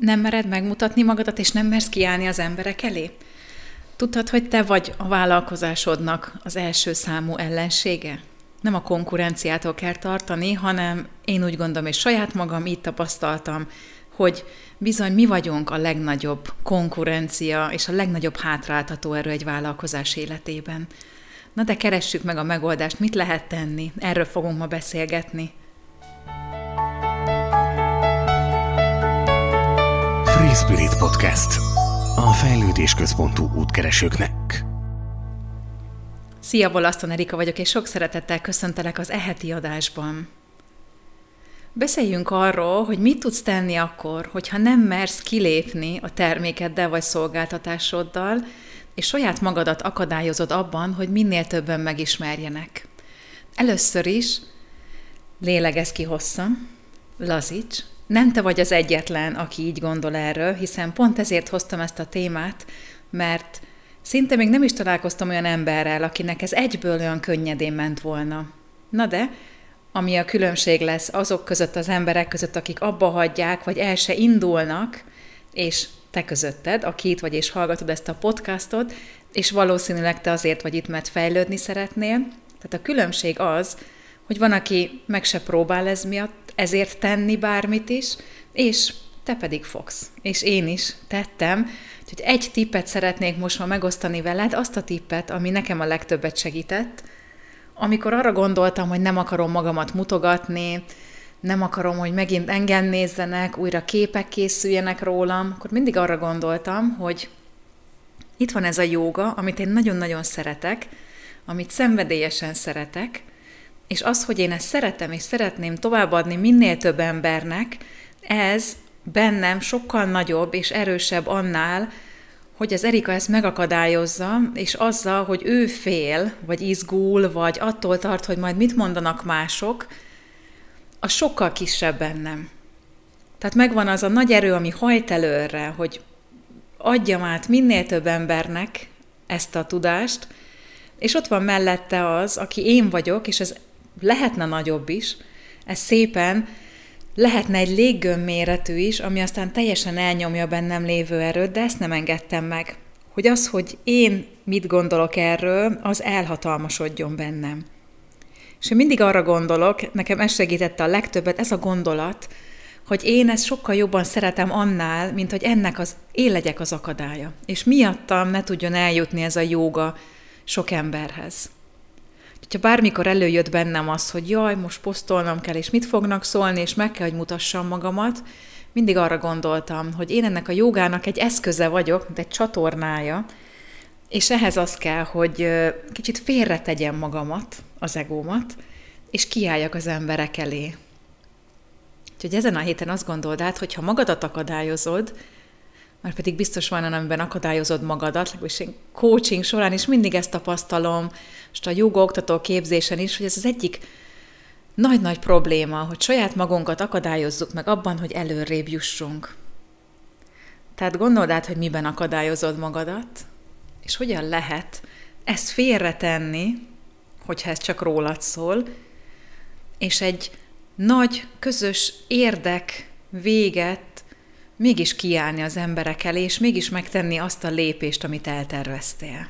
Nem mered megmutatni magadat, és nem mersz kiállni az emberek elé? Tudtad, hogy te vagy a vállalkozásodnak az első számú ellensége? Nem a konkurenciától kell tartani, hanem én úgy gondolom, és saját magam így tapasztaltam, hogy bizony mi vagyunk a legnagyobb konkurencia és a legnagyobb hátráltató erő egy vállalkozás életében. Na de keressük meg a megoldást, mit lehet tenni, erről fogunk ma beszélgetni. Free Spirit Podcast. A fejlődés központú útkeresőknek. Szia, Bolaszton Erika vagyok, és sok szeretettel köszöntelek az eheti adásban. Beszéljünk arról, hogy mit tudsz tenni akkor, hogyha nem mersz kilépni a termékeddel vagy szolgáltatásoddal, és saját magadat akadályozod abban, hogy minél többen megismerjenek. Először is lélegez ki hosszan, lazíts, nem te vagy az egyetlen, aki így gondol erről, hiszen pont ezért hoztam ezt a témát, mert szinte még nem is találkoztam olyan emberrel, akinek ez egyből olyan könnyedén ment volna. Na de, ami a különbség lesz azok között az emberek között, akik abba hagyják, vagy el se indulnak, és te közötted, aki itt vagy és hallgatod ezt a podcastot, és valószínűleg te azért vagy itt, mert fejlődni szeretnél. Tehát a különbség az, hogy van, aki meg se próbál ez miatt, ezért tenni bármit is, és te pedig fogsz. És én is tettem. Úgyhogy egy tippet szeretnék most ma megosztani veled, azt a tippet, ami nekem a legtöbbet segített, amikor arra gondoltam, hogy nem akarom magamat mutogatni, nem akarom, hogy megint engem nézzenek, újra képek készüljenek rólam, akkor mindig arra gondoltam, hogy itt van ez a jóga, amit én nagyon-nagyon szeretek, amit szenvedélyesen szeretek, és az, hogy én ezt szeretem és szeretném továbbadni minél több embernek, ez bennem sokkal nagyobb és erősebb annál, hogy az Erika ezt megakadályozza, és azzal, hogy ő fél, vagy izgul, vagy attól tart, hogy majd mit mondanak mások, a sokkal kisebb bennem. Tehát megvan az a nagy erő, ami hajt előre, hogy adjam át minél több embernek ezt a tudást, és ott van mellette az, aki én vagyok, és ez lehetne nagyobb is, ez szépen lehetne egy léggömb méretű is, ami aztán teljesen elnyomja bennem lévő erőt, de ezt nem engedtem meg. Hogy az, hogy én mit gondolok erről, az elhatalmasodjon bennem. És én mindig arra gondolok, nekem ez segítette a legtöbbet, ez a gondolat, hogy én ezt sokkal jobban szeretem annál, mint hogy ennek az én legyek az akadálya. És miattam ne tudjon eljutni ez a jóga sok emberhez hogyha bármikor előjött bennem az, hogy jaj, most posztolnom kell, és mit fognak szólni, és meg kell, hogy mutassam magamat, mindig arra gondoltam, hogy én ennek a jogának egy eszköze vagyok, mint egy csatornája, és ehhez az kell, hogy kicsit félretegyem magamat, az egómat, és kiálljak az emberek elé. Úgyhogy ezen a héten azt gondold át, hogy ha magadat akadályozod, már pedig biztos van, amiben akadályozod magadat, és én coaching során is mindig ezt tapasztalom, és a joga oktató képzésen is, hogy ez az egyik nagy-nagy probléma, hogy saját magunkat akadályozzuk meg abban, hogy előrébb jussunk. Tehát gondold át, hogy miben akadályozod magadat, és hogyan lehet ezt félretenni, hogyha ez csak rólad szól, és egy nagy közös érdek véget mégis kiállni az emberek elé, és mégis megtenni azt a lépést, amit elterveztél.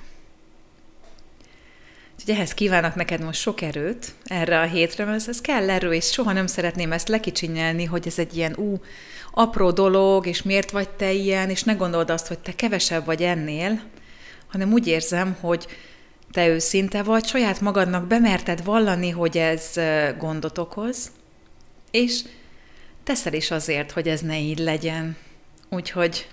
Úgyhogy ehhez kívánok neked most sok erőt erre a hétre, mert ez kell erő, és soha nem szeretném ezt lekicsinyelni, hogy ez egy ilyen ú, apró dolog, és miért vagy te ilyen, és ne gondold azt, hogy te kevesebb vagy ennél, hanem úgy érzem, hogy te őszinte vagy, saját magadnak bemerted vallani, hogy ez gondot okoz, és teszel is azért, hogy ez ne így legyen. Úgyhogy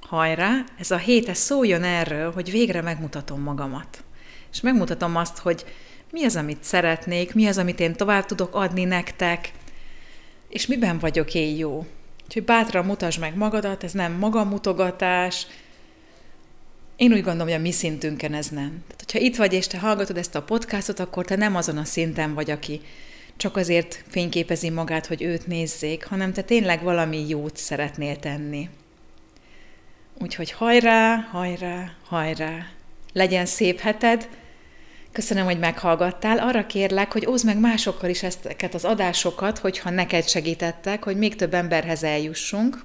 hajrá, ez a hét ez szóljon erről, hogy végre megmutatom magamat. És megmutatom azt, hogy mi az, amit szeretnék, mi az, amit én tovább tudok adni nektek, és miben vagyok én jó. Úgyhogy bátran mutasd meg magadat, ez nem magamutogatás. Én úgy gondolom, hogy a mi szintünkön ez nem. Tehát, hogyha itt vagy és te hallgatod ezt a podcastot, akkor te nem azon a szinten vagy, aki csak azért fényképezi magát, hogy őt nézzék, hanem te tényleg valami jót szeretnél tenni. Úgyhogy hajrá, hajrá, hajrá! Legyen szép heted! Köszönöm, hogy meghallgattál. Arra kérlek, hogy oszd meg másokkal is ezeket az adásokat, hogyha neked segítettek, hogy még több emberhez eljussunk.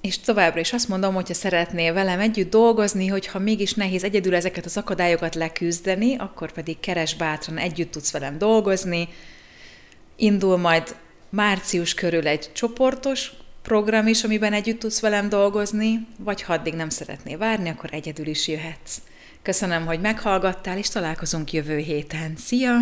és továbbra is azt mondom, hogyha szeretnél velem együtt dolgozni, hogyha mégis nehéz egyedül ezeket az akadályokat leküzdeni, akkor pedig keres bátran, együtt tudsz velem dolgozni. Indul majd március körül egy csoportos program is, amiben együtt tudsz velem dolgozni, vagy ha addig nem szeretnél várni, akkor egyedül is jöhetsz. Köszönöm, hogy meghallgattál, és találkozunk jövő héten. Szia!